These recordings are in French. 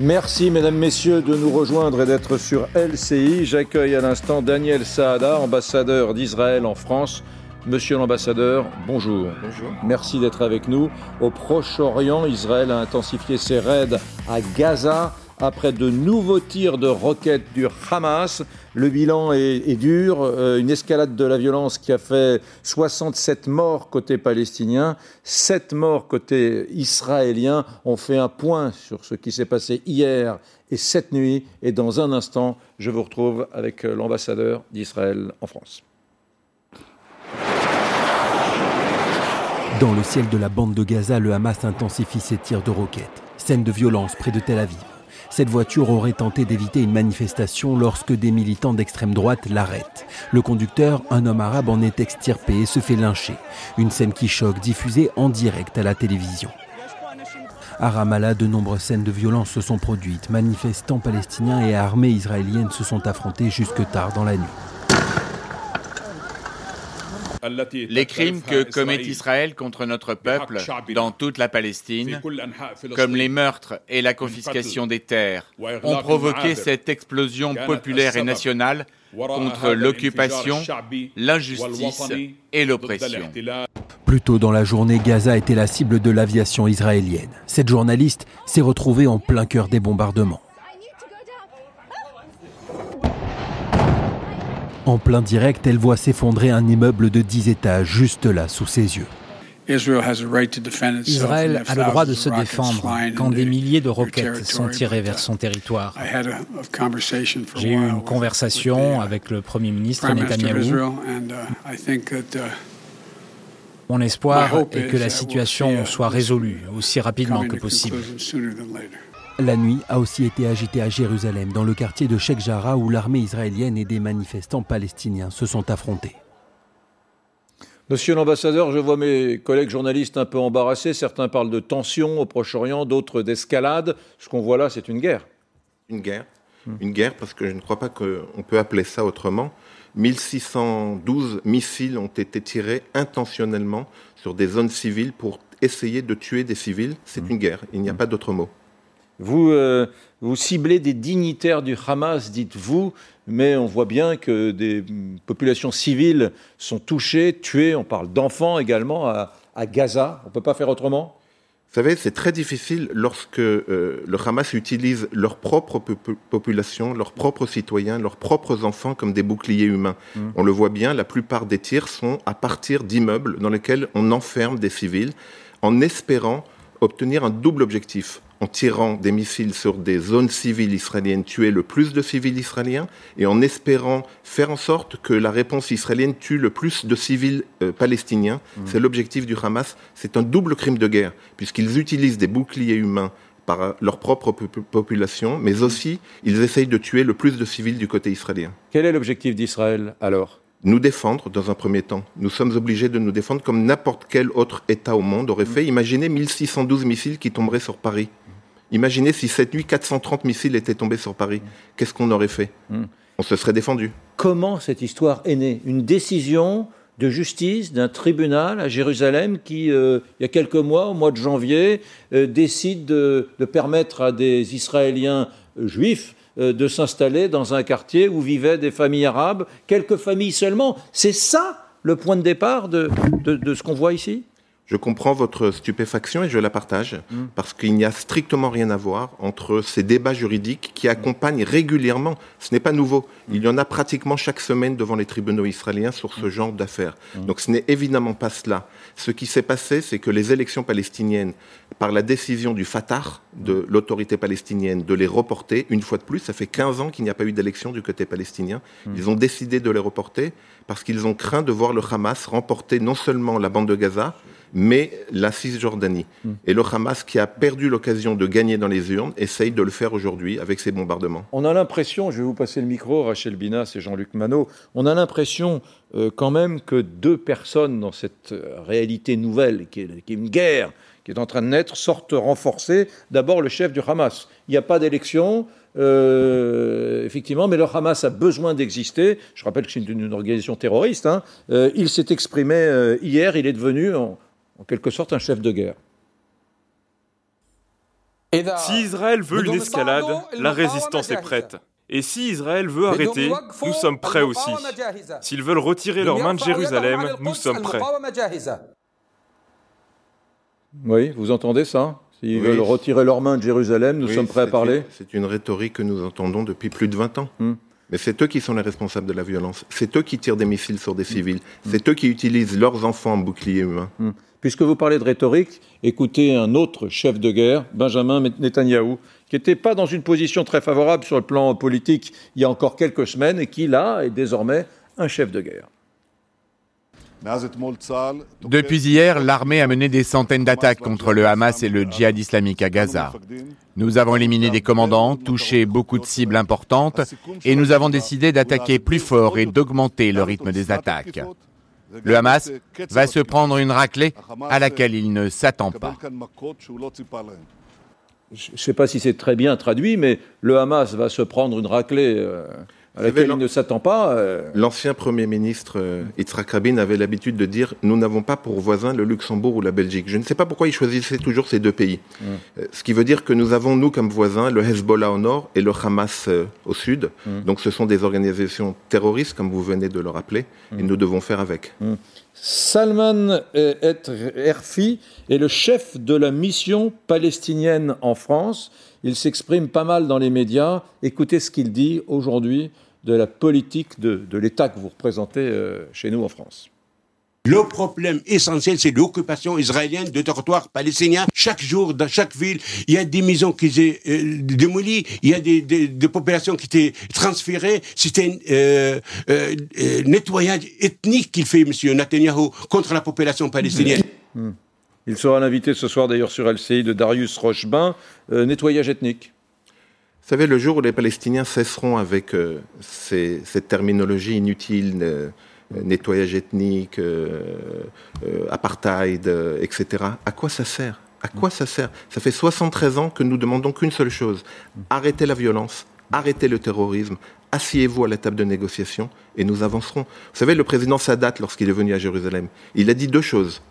Merci mesdames, messieurs de nous rejoindre et d'être sur LCI. J'accueille à l'instant Daniel Saada, ambassadeur d'Israël en France. Monsieur l'ambassadeur, bonjour. Bonjour. Merci d'être avec nous. Au Proche-Orient, Israël a intensifié ses raids à Gaza après de nouveaux tirs de roquettes du Hamas. Le bilan est, dur, euh, une escalade de la violence qui a fait 67 morts côté palestinien, 7 morts côté israélien. On fait un point sur ce qui s'est passé hier et cette nuit. Et dans un instant, je vous retrouve avec euh, l'ambassadeur d'Israël en France. Dans le ciel de la bande de Gaza, le Hamas intensifie ses tirs de roquettes. Scène de violence près de Tel Aviv. Cette voiture aurait tenté d'éviter une manifestation lorsque des militants d'extrême droite l'arrêtent. Le conducteur, un homme arabe, en est extirpé et se fait lyncher. Une scène qui choque, diffusée en direct à la télévision. À Ramallah, de nombreuses scènes de violence se sont produites. Manifestants palestiniens et armées israéliennes se sont affrontés jusque tard dans la nuit. Les crimes que commet Israël contre notre peuple dans toute la Palestine, comme les meurtres et la confiscation des terres, ont provoqué cette explosion populaire et nationale contre l'occupation, l'injustice et l'oppression. Plus tôt dans la journée, Gaza était la cible de l'aviation israélienne. Cette journaliste s'est retrouvée en plein cœur des bombardements. En plein direct, elle voit s'effondrer un immeuble de 10 étages juste là, sous ses yeux. Israël a le droit de se défendre quand des milliers de roquettes sont tirées vers son territoire. J'ai eu une conversation avec le Premier ministre Netanyahou. Uh, Mon espoir est que la situation soit résolue aussi rapidement que possible. La nuit a aussi été agitée à Jérusalem, dans le quartier de Sheikh Jarrah, où l'armée israélienne et des manifestants palestiniens se sont affrontés. Monsieur l'ambassadeur, je vois mes collègues journalistes un peu embarrassés. Certains parlent de tension au Proche-Orient, d'autres d'escalade. Ce qu'on voit là, c'est une guerre. Une guerre. Une guerre parce que je ne crois pas qu'on peut appeler ça autrement. 1612 missiles ont été tirés intentionnellement sur des zones civiles pour essayer de tuer des civils. C'est hmm. une guerre. Il n'y a hmm. pas d'autre mot. Vous, euh, vous ciblez des dignitaires du Hamas, dites-vous, mais on voit bien que des populations civiles sont touchées, tuées. On parle d'enfants également à, Gaza. On ne peut pas faire autrement? Vous savez, c'est très difficile lorsque euh, le Hamas utilise leur propre population, leurs propres citoyens, leurs propres enfants comme des boucliers humains. Mmh. On le voit bien, la plupart des tirs sont à partir d'immeubles dans lesquels on enferme des civils en espérant obtenir un double objectif en tirant des missiles sur des zones civiles israéliennes, tuer le plus de civils israéliens et en espérant faire en sorte que la réponse israélienne tue le plus de civils euh, palestiniens. Mmh. C'est l'objectif du Hamas. C'est un double crime de guerre, puisqu'ils utilisent des boucliers humains par leur propre population, mais aussi ils essayent de tuer le plus de civils du côté israélien. Quel est l'objectif d'Israël alors? Nous défendre dans un premier temps. Nous sommes obligés de nous défendre comme n'importe quel autre État au monde aurait fait. Imaginez 1612 missiles qui tomberaient sur Paris. Imaginez si cette nuit 430 missiles étaient tombés sur Paris. Qu'est-ce qu'on aurait fait hmm. On se serait défendu. Comment cette histoire est née? Une décision de justice d'un tribunal à Jérusalem qui, euh, il y a quelques mois, au mois de janvier, euh, décide de, permettre à des Israéliens euh, juifs de s'installer dans un quartier où vivaient des familles arabes, quelques familles seulement. C'est ça le point de départ de ce qu'on voit ici? Je comprends votre stupéfaction et je la partage, mm. parce qu'il n'y a strictement rien à voir entre ces débats juridiques qui accompagnent régulièrement, ce n'est pas nouveau, mm. il y en a pratiquement chaque semaine devant les tribunaux israéliens sur ce mm. genre d'affaires. Donc ce n'est évidemment pas cela. Ce qui s'est passé, c'est que les élections palestiniennes, par la décision du Fatah, de l'autorité palestinienne, de les reporter, une fois de plus, ça fait 15 ans qu'il n'y a pas eu d'élection du côté palestinien, ils ont décidé de les reporter parce qu'ils ont craint de voir le Hamas remporter non seulement la bande de Gaza, mais la Cisjordanie. Hmm. Et le Hamas, qui a perdu l'occasion de gagner dans les urnes, essaye de le faire aujourd'hui avec ses bombardements. On a l'impression, je vais vous passer le micro, Rachel Binas et Jean-Luc Manot, on a l'impression euh, quand même que deux personnes dans cette euh, réalité nouvelle, qui est, une guerre, qui est en train de naître, sortent renforcées. D'abord, le chef du Hamas. Il n'y a pas d'élection, euh, effectivement, mais le Hamas a besoin d'exister. Je rappelle que c'est une, organisation terroriste. Hein. il s'est exprimé hier, il est devenu, en quelque sorte un chef de guerre. Si Israël veut une escalade, la résistance est prête. Et si Israël veut arrêter, nous sommes prêts aussi. S'ils veulent retirer leurs mains de Jérusalem, nous sommes prêts. Oui, vous entendez ça? S'ils veulent retirer leurs mains de Jérusalem, nous sommes prêts à parler? C'est une rhétorique que nous entendons depuis plus de 20 ans. Hmm. Mais c'est eux qui sont les responsables de la violence. C'est eux qui tirent des missiles sur des civils. C'est eux qui utilisent leurs enfants en bouclier humain. Hmm. Puisque vous parlez de rhétorique, écoutez un autre chef de guerre, Benjamin Netanyahou, qui n'était pas dans une position très favorable sur le plan politique il y a encore quelques semaines et qui, là, est désormais un chef de guerre. Depuis hier, l'armée a mené des centaines d'attaques contre le Hamas et le djihad islamique à Gaza. Nous avons éliminé des commandants, touché beaucoup de cibles importantes et nous avons décidé d'attaquer plus fort et d'augmenter le rythme des attaques. Le Hamas va se prendre une raclée à laquelle il ne s'attend pas. Je ne sais pas si c'est très bien traduit, mais le Hamas va se prendre une raclée euh, à laquelle il ne s'attend pas. Euh. L'ancien Premier ministre euh, Yitzhak Rabin avait l'habitude de dire Nous n'avons pas pour voisins le Luxembourg ou la Belgique. Je ne sais pas pourquoi il choisissait toujours ces deux pays. Mm. Ce qui veut dire que nous avons, nous, comme voisins, le Hezbollah au nord et le Hamas au sud. Mm. Donc ce sont des organisations terroristes, comme vous venez de le rappeler, et mm. nous devons faire avec. Salman Erfi est le chef de la mission palestinienne en France. Il s'exprime pas mal dans les médias. Écoutez ce qu'il dit aujourd'hui de la politique de, l'État que vous représentez euh, chez nous en France. Le problème essentiel, c'est l'occupation israélienne de territoires palestiniens. Chaque jour, dans chaque ville, il y a des maisons qui étaient euh, démolies, il y a des, populations qui étaient transférées. C'était un euh, euh, nettoyage ethnique qu'il fait, M. Netanyahu, contre la population palestinienne. Hmm. Il sera l'invité ce soir d'ailleurs sur LCI de Darius Rochebin, nettoyage ethnique. Vous savez, le jour où les Palestiniens cesseront avec cette terminologie inutile, euh, nettoyage ethnique, euh, euh, apartheid, etc. À quoi ça sert? À quoi ça sert? Ça fait 73 ans que nous demandons qu'une seule chose arrêtez la violence, arrêtez le terrorisme, asseyez-vous à la table de négociation et nous avancerons. Vous savez, le président Sadat, lorsqu'il est venu à Jérusalem, il a dit deux choses.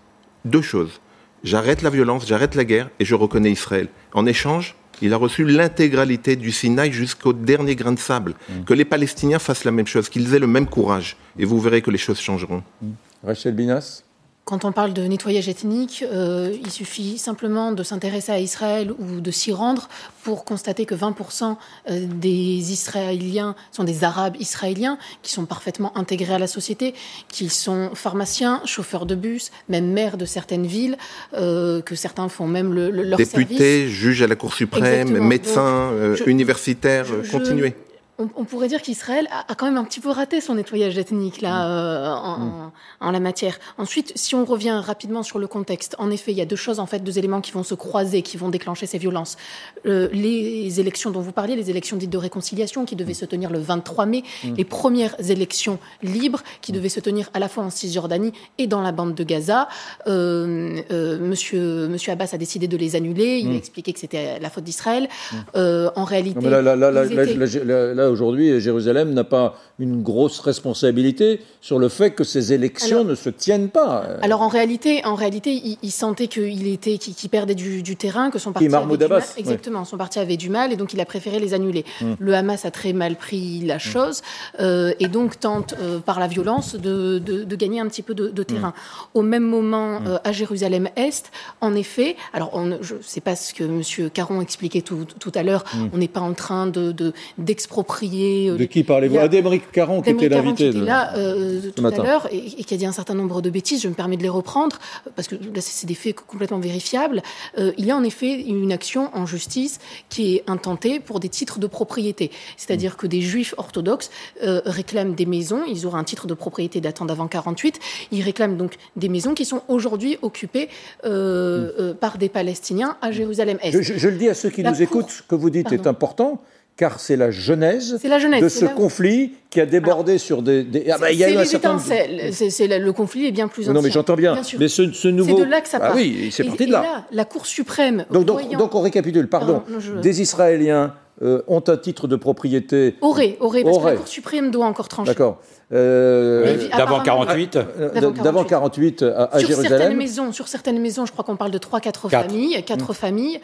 Deux choses. J'arrête la violence, j'arrête la guerre et je reconnais Israël. En échange, il a reçu l'intégralité du Sinaï jusqu'au dernier grain de sable. Mm. Que les Palestiniens fassent la même chose, qu'ils aient le même courage. Et vous verrez que les choses changeront. Rachel Binas quand on parle de nettoyage ethnique, euh, il suffit simplement de s'intéresser à Israël ou de s'y rendre pour constater que 20% euh, des Israéliens sont des Arabes israéliens qui sont parfaitement intégrés à la société, qu'ils sont pharmaciens, chauffeurs de bus, même maires de certaines villes, euh, que certains font même le, leur Députés, juges à la Cour suprême, médecins, universitaires, continuez on, pourrait dire qu'Israël a, quand même un petit peu raté son nettoyage ethnique là mm. euh, mm. en, la matière. Ensuite, si on revient rapidement sur le contexte, en effet, il y a deux choses en fait, deux éléments qui vont se croiser, qui vont déclencher ces violences. Euh, les élections dont vous parliez, les élections dites de réconciliation, qui devaient mm. se tenir le 23 mai, les premières élections libres qui devaient se tenir à la fois en Cisjordanie et dans la bande de Gaza. Euh, monsieur, monsieur Abbas a décidé de les annuler. Il a expliqué que c'était la faute d'Israël. en réalité, aujourd'hui, Jérusalem n'a pas une grosse responsabilité sur le fait que ces élections ne se tiennent pas. Alors en réalité, en réalité, il, sentait qu'il était, qu'il perdait du, terrain, que son parti avait du mal. Exactement, son parti avait du mal et donc il a préféré les annuler. Hmm. Le Hamas a très mal pris la hmm. chose euh, et donc tente euh, par la violence de, gagner un petit peu de, terrain. Hmm. Au même moment, euh, à Jérusalem Est, en effet, alors on, je sais pas ce que M. Caron expliquait tout, tout à l'heure, on n'est pas en train de d'exproprier. De, qui parlez-vous ah, Caron qui était l'invité là euh, tout à l'heure et, qui a dit un certain nombre de bêtises. Je me permets de les reprendre parce que là, c'est des faits complètement vérifiables. Euh, il y a en effet une action en justice qui est intentée pour des titres de propriété. C'est-à-dire mm. que des juifs orthodoxes euh, réclament des maisons. Ils auraient un titre de propriété datant d'avant 48. Ils réclament donc des maisons qui sont aujourd'hui occupées mm. par des Palestiniens à Jérusalem-Est. Je, le dis à ceux qui nous écoutent, ce que vous dites est important car c'est la genèse, de ce conflit qui a débordé sur des. Ah bah, il y a eu un certain C'est le conflit est bien plus ancien. Non, mais j'entends bien. Mais ce, ce nouveau. C'est de là que ça part. Ah oui, c'est parti de là. Et là. La Cour suprême. Donc, donc, on récapitule. Pardon. Des Israéliens ont un titre de propriété. Aurait, aurait, parce que la Cour suprême doit encore trancher. D'accord. Euh, d'avant 48 D'avant 48 à, sur Jérusalem. Certaines maisons, sur certaines maisons, je crois qu'on parle de 3-4 familles, quatre mmh. familles,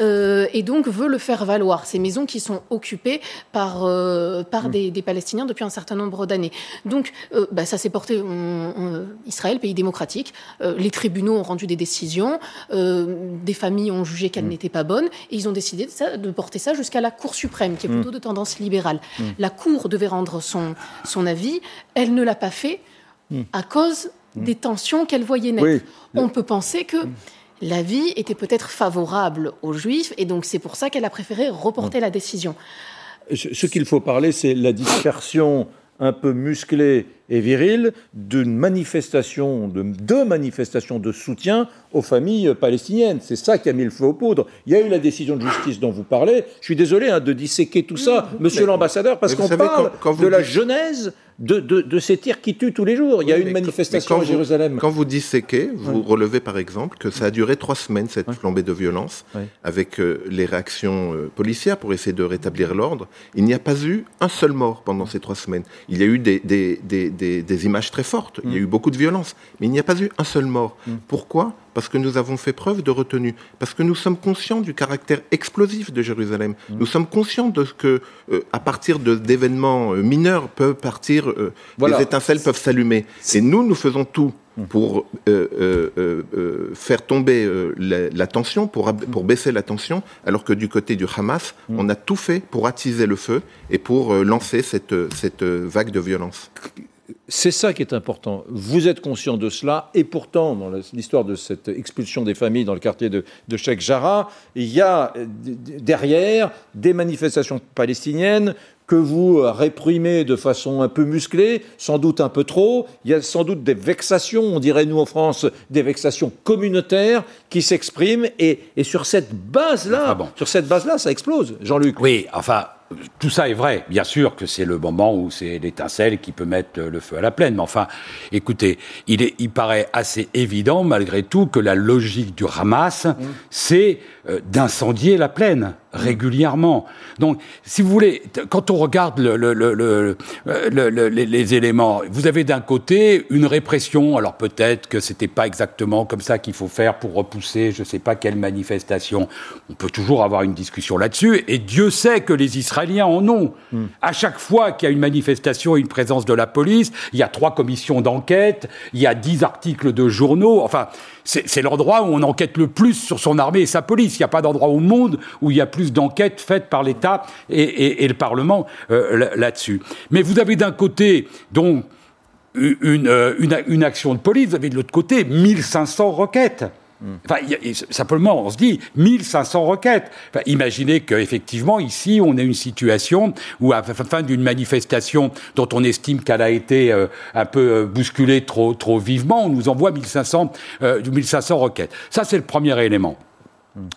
euh, et donc veut le faire valoir. Ces maisons qui sont occupées par, euh, par mmh. des, Palestiniens depuis un certain nombre d'années. Donc bah, ça s'est porté en, Israël, pays démocratique. les tribunaux ont rendu des décisions, des familles ont jugé qu'elles mmh. n'étaient pas bonnes, et ils ont décidé de, ça, de porter ça jusqu'à la Cour suprême, qui est plutôt de tendance libérale. La Cour devait rendre son, son avis elle ne l'a pas fait hmm. à cause hmm. des tensions qu'elle voyait naître. On peut penser que hmm. la vie était peut-être favorable aux Juifs, et donc c'est pour ça qu'elle a préféré reporter la décision. Ce qu'il faut parler, c'est la dispersion un peu musclée et virile d'une manifestation, de deux manifestations de soutien aux familles palestiniennes. C'est ça qui a mis le feu aux poudres. Il y a eu la décision de justice dont vous parlez. Je suis désolé hein, de disséquer tout ça, monsieur l'ambassadeur, parce qu'on parle de la genèse de, ces tirs qui tuent tous les jours. Il y a eu une manifestation à Jérusalem. quand vous disséquez, vous relevez par exemple que ça a duré trois semaines, cette flambée de violence, avec euh, les réactions euh, policières pour essayer de rétablir l'ordre. Il n'y a pas eu un seul mort pendant ces trois semaines. Il y a eu des, des, images très fortes, il y a mm. eu beaucoup de violence, mais il n'y a pas eu un seul mort. Mm. Pourquoi? Parce que nous avons fait preuve de retenue, parce que nous sommes conscients du caractère explosif de Jérusalem. Mm. Nous sommes conscients de ce que, euh, à partir d'événements euh, mineurs, peuvent partir, euh, les étincelles peuvent s'allumer. Et nous, nous faisons tout pour faire tomber la, tension, pour, pour baisser la tension, alors que du côté du Hamas, on a tout fait pour attiser le feu et pour lancer cette, cette vague de violence. C'est ça qui est important. Vous êtes conscient de cela, et pourtant, dans l'histoire de cette expulsion des familles dans le quartier de, Sheikh Jarrah, il y a euh, derrière des manifestations palestiniennes que vous réprimez de façon un peu musclée, sans doute un peu trop. Il y a sans doute des vexations, on dirait nous en France, des vexations communautaires qui s'expriment, et, sur cette base-là, ah sur cette base-là, ça explose, Jean-Luc. Oui, enfin, tout ça est vrai. Bien sûr que c'est le moment où c'est l'étincelle qui peut mettre le feu à la plaine. Mais enfin, écoutez, il, est, il paraît assez évident, malgré tout, que la logique du Hamas, mmh. c'est euh, d'incendier la plaine régulièrement. Donc, si vous voulez, quand on regarde le, le, le, les éléments, vous avez d'un côté une répression. Alors peut-être que c'était pas exactement comme ça qu'il faut faire pour repousser, je sais pas quelle manifestation. On peut toujours avoir une discussion là-dessus. Et Dieu sait que les Israéliens en ont. Hmm. À chaque fois qu'il y a une manifestation et une présence de la police, il y a trois commissions d'enquête, il y a dix articles de journaux. Enfin, c'est l'endroit où on enquête le plus sur son armée et sa police. Il n'y a pas d'endroit au monde où il y a plus d'enquêtes faites par l'État et, le Parlement euh, là-dessus. Mais vous avez d'un côté, donc, une, euh, une, une, action de police, vous avez de l'autre côté 1500 requêtes. Enfin, simplement, on se dit 1500 requêtes. imaginez qu'effectivement, ici, on a une situation où, à la fin d'une manifestation dont on estime qu'elle a été euh, un peu bousculée trop, trop vivement, on nous envoie 1500, 1500 euh, requêtes. Ça, c'est le premier élément.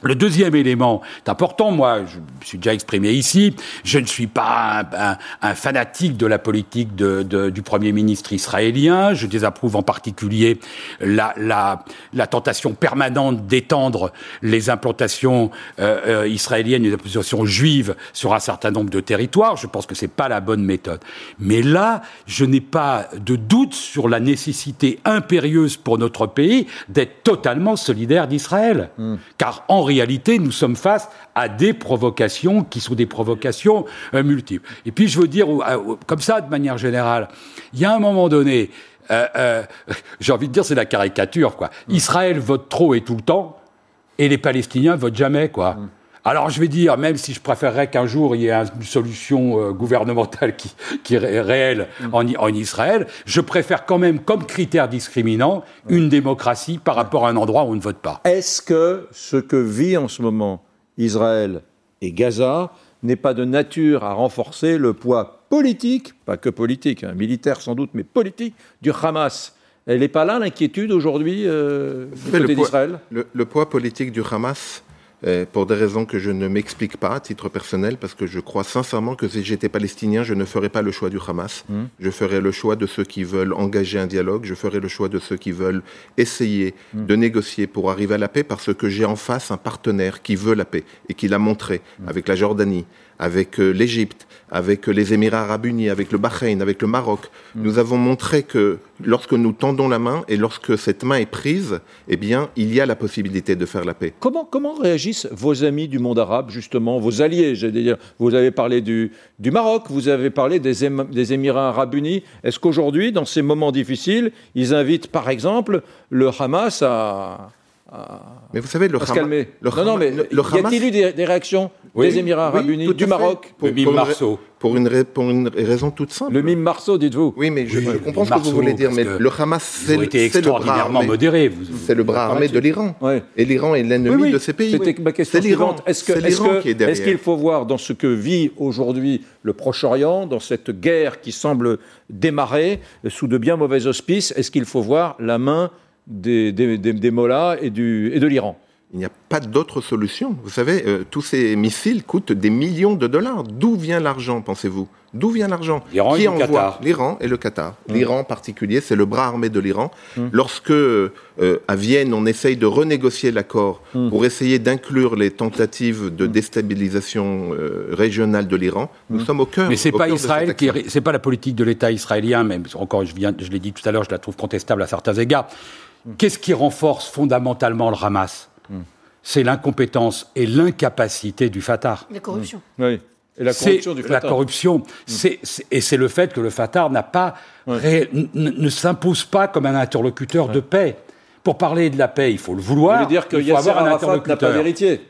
Le deuxième élément est important, moi, je me suis déjà exprimé ici, je ne suis pas un, fanatique de la politique du Premier ministre israélien, je désapprouve en particulier la, tentation permanente d'étendre les implantations euh, euh, israéliennes, les implantations juives sur un certain nombre de territoires, je pense que ce n'est pas la bonne méthode. Mais là, je n'ai pas de doute sur la nécessité impérieuse pour notre pays d'être totalement solidaire d'Israël. Hmm. Car en réalité, nous sommes face à des provocations qui sont des provocations euh, multiples. Et puis, je veux dire, euh, comme ça, de manière générale, il y a un moment donné, euh, j'ai envie de dire, c'est la caricature, quoi. Mm. Israël vote trop et tout le temps, et les Palestiniens votent jamais, quoi. Mm. Alors je vais dire, même si je préférerais qu'un jour il y ait une solution gouvernementale qui, qui, est réelle mm. en, en, Israël, je préfère quand même comme critère discriminant une démocratie par rapport à un endroit où on ne vote pas. Est-ce que ce que vit en ce moment Israël et Gaza n'est pas de nature à renforcer le poids politique, pas que politique, hein, militaire sans doute, mais politique, du Hamas? Elle n'est pas là l'inquiétude aujourd'hui euh, du côté d'Israël? le, poids politique du Hamas euh, pour des raisons que je ne m'explique pas à titre personnel, parce que je crois sincèrement que si j'étais palestinien, je ne ferais pas le choix du Hamas. Hmm. Je ferais le choix de ceux qui veulent engager un dialogue, je ferais le choix de ceux qui veulent essayer hmm. de négocier pour arriver à la paix, parce que j'ai en face un partenaire qui veut la paix et qui l'a montré hmm. avec la Jordanie, avec l'Égypte, avec les Émirats arabes unis, avec le Bahreïn, avec le Maroc. Mm. Nous avons montré que lorsque nous tendons la main et lorsque cette main est prise, eh bien, il y a la possibilité de faire la paix. Comment, comment réagissent vos amis du monde arabe, justement, vos alliés dire, Vous avez parlé du, du Maroc, vous avez parlé des, des Émirats arabes unis. Est-ce qu'aujourd'hui, dans ces moments difficiles, ils invitent, par exemple, le Hamas à, mais vous savez, le, Hamas, calmer. non, non, mais y a-t-il eu des, réactions des Émirats Arabes Unis, du Maroc pour, Le mime Marceau. Pour une, pour une raison toute simple. Le mime Marceau, dites-vous Oui, mais je, comprends ce que vous voulez dire, mais le Hamas, c'est le bras armé. modéré. C'est le bras armé de l'Iran. Et l'Iran est l'ennemi de ces pays. C'est l'Iran. Est-ce qu'il faut voir dans ce que vit aujourd'hui le Proche-Orient, dans cette guerre qui semble démarrer sous de bien mauvais auspices, est-ce qu'il faut voir la main des, des, des, Mollahs et, du, et de l'Iran. Il n'y a pas d'autre solution. Vous savez, euh, tous ces missiles coûtent des millions de dollars. D'où vient l'argent, pensez-vous? D'où vient l'argent? L'Iran et le Qatar. L'Iran et le Qatar. Hum. L'Iran en particulier, c'est le bras armé de l'Iran. Hum. Lorsque, euh, à Vienne, on essaye de renégocier l'accord hum. pour essayer d'inclure les tentatives de déstabilisation euh, régionale de l'Iran, nous sommes au cœur. Mais c'est pas Israël qui, c'est pas la politique de l'État israélien, même encore, je, viens, je l'ai dit tout à l'heure, je la trouve contestable à certains égards. Qu'est-ce qui renforce fondamentalement le Hamas C'est l'incompétence et l'incapacité du Fatah. La corruption. Oui. Et la corruption du Fatah. La corruption. et c'est le fait que le Fatah n'a pas, ne, s'impose pas comme un interlocuteur de paix. Pour parler de la paix, il faut le vouloir. Veut dire qu'il y avoir un interlocuteur. n'a pas d'héritier.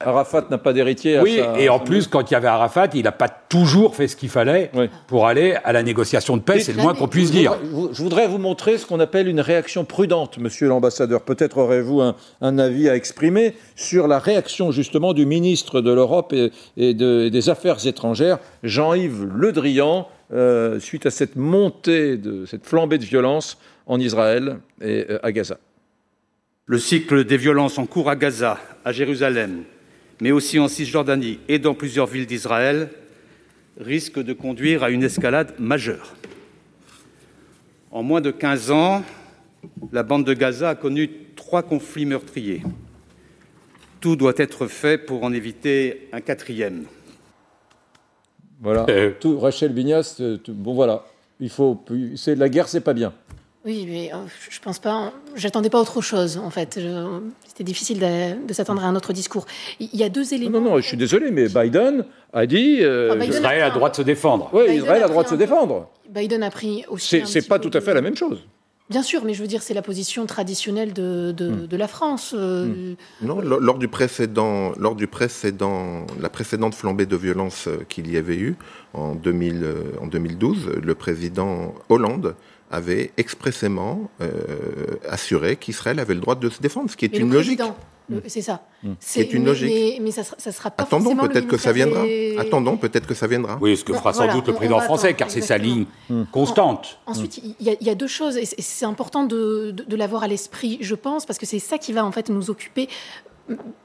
Arafat n'a pas d'héritier. Oui, et en plus, quand il y avait Arafat, il n'a pas toujours fait ce qu'il fallait pour aller à la négociation de paix, c'est le moins qu'on puisse dire. Je voudrais vous montrer ce qu'on appelle une réaction prudente, monsieur l'ambassadeur. Peut-être aurez-vous un, avis à exprimer sur la réaction justement du ministre de l'Europe et, des Affaires étrangères, Jean-Yves Le Drian, euh, suite à cette montée, de cette flambée de violence en Israël et euh, à Gaza. Le cycle des violences en cours à Gaza, à Jérusalem, mais aussi en Cisjordanie et dans plusieurs villes d'Israël, risque de conduire à une escalade majeure. En moins de 15 ans, la bande de Gaza a connu trois conflits meurtriers. Tout doit être fait pour en éviter un quatrième. Voilà. Euh. Tout, Rachel Bignas, euh, bon voilà, il faut, c'est la guerre, c'est pas bien. Oui, mais euh, je pense pas. J'attendais pas autre chose, en fait. C'était difficile de, s'attendre à un autre discours. Il y a deux éléments. Non, non, je suis désolé, mais Biden a dit. Euh, Israël a le droit de se défendre. Oui, Israël a le droit de se défendre. Biden a pris aussi. C'est pas tout à fait la même chose. Bien sûr, mais je veux dire, c'est la position traditionnelle de, de, hmm. la France. Euh, hmm. Non, lors du précédent, lors du précédent, la précédente flambée de violence qu'il y avait eu en, 2000, en 2012, le président Hollande avait expressément euh, assuré qu'Israël avait le droit de se défendre, ce qui est une logique. C'est ça. Mm. C'est une logique. Mais, ça, ça sera pas Attendons peut-être que ça viendra. Attendons peut-être que ça viendra. Oui, ce que fera sans doute le président français, car c'est sa ligne constante. ensuite, il y, a deux choses, et c'est important de, de l'avoir à l'esprit, je pense, parce que c'est ça qui va en fait nous occuper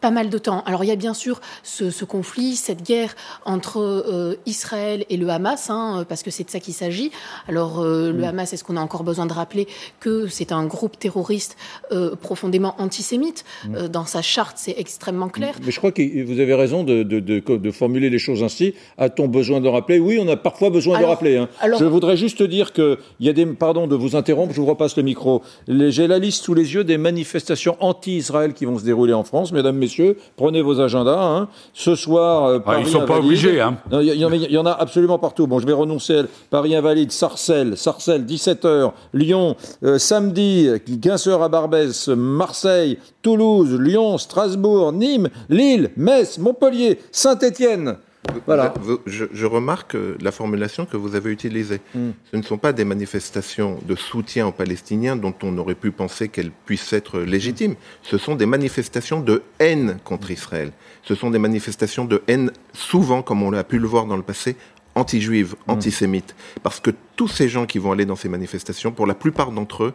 pas mal de temps. Alors il y a bien sûr ce, conflit, cette guerre entre euh, Israël et le Hamas, hein, parce que c'est de ça qu'il s'agit. Alors euh, le mm. Hamas, est-ce qu'on a encore besoin de rappeler que c'est un groupe terroriste euh, profondément antisémite? Mm. Dans sa charte, c'est extrêmement clair. Mais je crois que vous avez raison de, de, formuler les choses ainsi. A-t-on besoin de rappeler? Oui, on a parfois besoin de rappeler. Hein. je voudrais juste dire qu'il y a des... Pardon de vous interrompre, je vous repasse le micro. J'ai la liste sous les yeux des manifestations anti-Israël qui vont se dérouler en France mesdames, messieurs, prenez vos agendas. Hein. Ce soir, euh, Paris Ils ne sont pas obligés. Hein. Il y, en a absolument partout. Bon, je vais renoncer. Paris Invalide, Sarcelles, Sarcelles, 17h, Lyon, euh, samedi, Guinceur à Barbès, Marseille, Toulouse, Lyon, Strasbourg, Nîmes, Lille, Metz, Montpellier, Saint-Étienne. Voilà. Je, remarque la formulation que vous avez utilisée. Hmm. Ce ne sont pas des manifestations de soutien aux Palestiniens dont on aurait pu penser qu'elles puissent être légitimes. Ce sont des manifestations de haine contre Israël. Ce sont des manifestations de haine, souvent, comme on l'a pu le voir dans le passé, anti-juives, mm. antisémites, parce que tous ces gens qui vont aller dans ces manifestations, pour la plupart d'entre eux,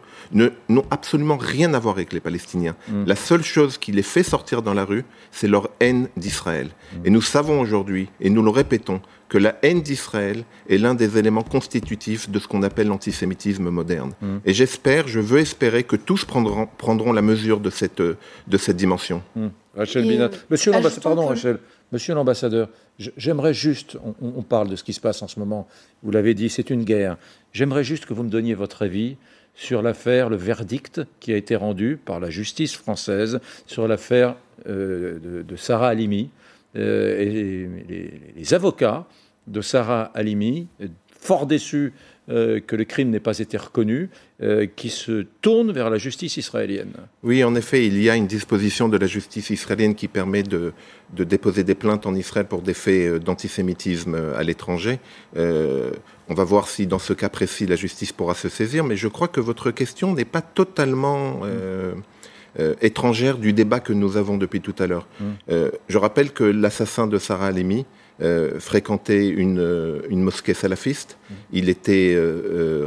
n'ont absolument rien à voir avec les Palestiniens. Mm. La seule chose qui les fait sortir dans la rue, c'est leur haine d'Israël. Mm. Et nous savons aujourd'hui, et nous le répétons, que la haine d'Israël est l'un des éléments constitutifs de ce qu'on appelle l'antisémitisme moderne. Et j'espère, je veux espérer que tous prendront, prendront la mesure de cette, de cette dimension. Rachel Binat. Monsieur l'ambassadeur, pardon Rachel, Monsieur l'ambassadeur, j'aimerais juste, on, parle de ce qui se passe en ce moment, vous l'avez dit, c'est une guerre. J'aimerais juste que vous me donniez votre avis sur l'affaire, le verdict qui a été rendu par la justice française sur l'affaire euh, de, Sarah Halimi. Euh, et les, avocats de Sarah Halimi, fort déçus que le crime n'ait pas été reconnu, qui se tournent vers la justice israélienne. Oui, en effet, il y a une disposition de la justice israélienne qui permet de, de déposer des plaintes en Israël pour des faits d'antisémitisme à l'étranger. On va voir si dans ce cas précis la justice pourra se saisir, mais je crois que votre question n'est pas totalement euh, euh, étrangère du débat que nous avons depuis tout à l'heure. Mm. Euh, je rappelle que l'assassin de Sarah Halimi fréquentait une, mosquée salafiste, mm. il était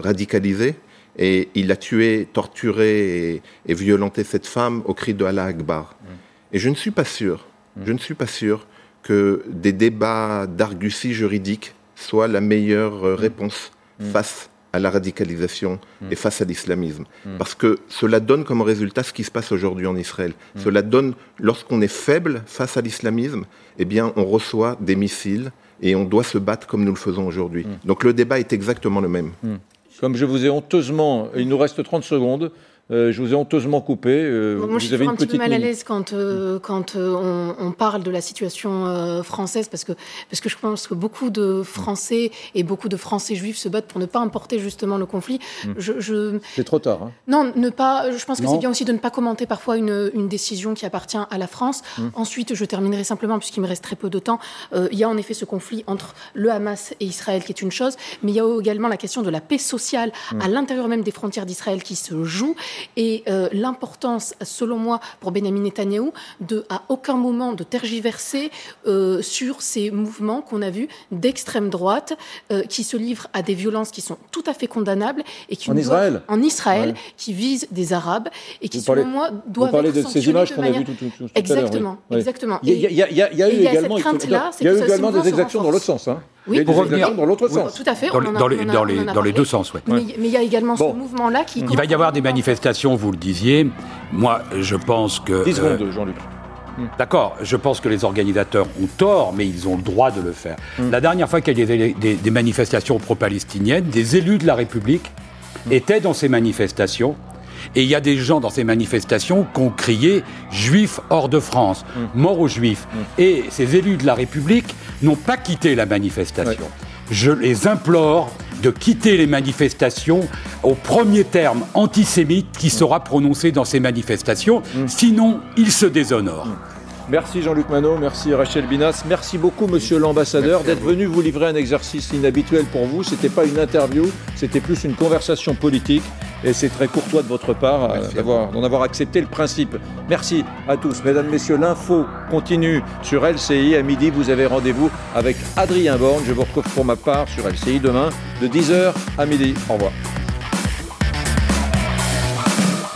radicalisé et il a tué, torturé et, violenté cette femme au cri de Allah Akbar. Mm. Et je ne suis pas sûr, je ne suis pas sûr que des débats d'argutie juridique soit la meilleure euh, réponse mm. face à la radicalisation mm. et face à l'islamisme. Mm. Parce que cela donne comme résultat ce qui se passe aujourd'hui en Israël. Cela donne, lorsqu'on est faible face à l'islamisme, eh bien, on reçoit des missiles et on doit se battre comme nous le faisons aujourd'hui. Donc le débat est exactement le même. Comme je vous ai honteusement, il nous reste 30 secondes, euh, je vous ai honteusement coupé. Euh, Moi, je suis un petit peu mal à l'aise quand, euh, quand on, on, parle de la situation française, parce que, parce que je pense que beaucoup de Français et beaucoup de Français juifs se battent pour ne pas importer justement le conflit. Hmm. Je, C'est trop tard. Hein. Non, ne pas. Je pense que c'est bien aussi de ne pas commenter parfois une, une décision qui appartient à la France. Hmm. Ensuite, je terminerai simplement, puisqu'il me reste très peu de temps. il y a en effet ce conflit entre le Hamas et Israël qui est une chose, mais il y a également la question de la paix sociale hmm. à l'intérieur même des frontières d'Israël qui se joue et euh, l'importance, selon moi, pour Benjamin Netanyahou, de à aucun moment de tergiverser euh, sur ces mouvements qu'on a vus d'extrême droite euh, qui se livrent à des violences qui sont tout à fait condamnables et qui en Israël, en Israël, qui visent des Arabes et qui, selon moi, doivent vous parlez de ces images qu'on a vues tout, tout, tout, exactement, à Exactement. Il y, a, eu également, il y a eu également des exactions dans l'autre sens. Hein. Oui, pour revenir dans l'autre sens. Tout à fait. Dans, les, dans, les, dans les, deux sens, oui. Mais, il y a également ce mouvement-là qui. Il va y avoir des manifestations, vous le disiez. Moi, je pense que. 10 secondes, euh, Jean-Luc. Hmm. D'accord, je pense que les organisateurs ont tort, mais ils ont le droit de le faire. Hmm. La dernière fois qu'il y a des, des, des manifestations pro-palestiniennes, des élus de la République hmm. étaient dans ces manifestations et il y a des gens dans ces manifestations qui ont crié Juifs hors de France, mm. mort aux Juifs. Mm. Et ces élus de la République n'ont pas quitté la manifestation. Je les implore de quitter les manifestations au premier terme antisémite qui mm. sera prononcé dans ces manifestations, sinon ils se déshonorent. Merci Jean-Luc Manot, merci Rachel Binas, merci beaucoup Monsieur l'ambassadeur d'être venu vous livrer un exercice inhabituel pour vous. C'était pas une interview, c'était plus une conversation politique et c'est très courtois de votre part euh, d'en avoir accepté le principe. Merci à tous, mesdames, messieurs. L'info continue sur LCI. À midi, vous avez rendez-vous avec Adrien Borne. Je vous retrouve pour ma part sur LCI demain de 10h à midi. Au revoir.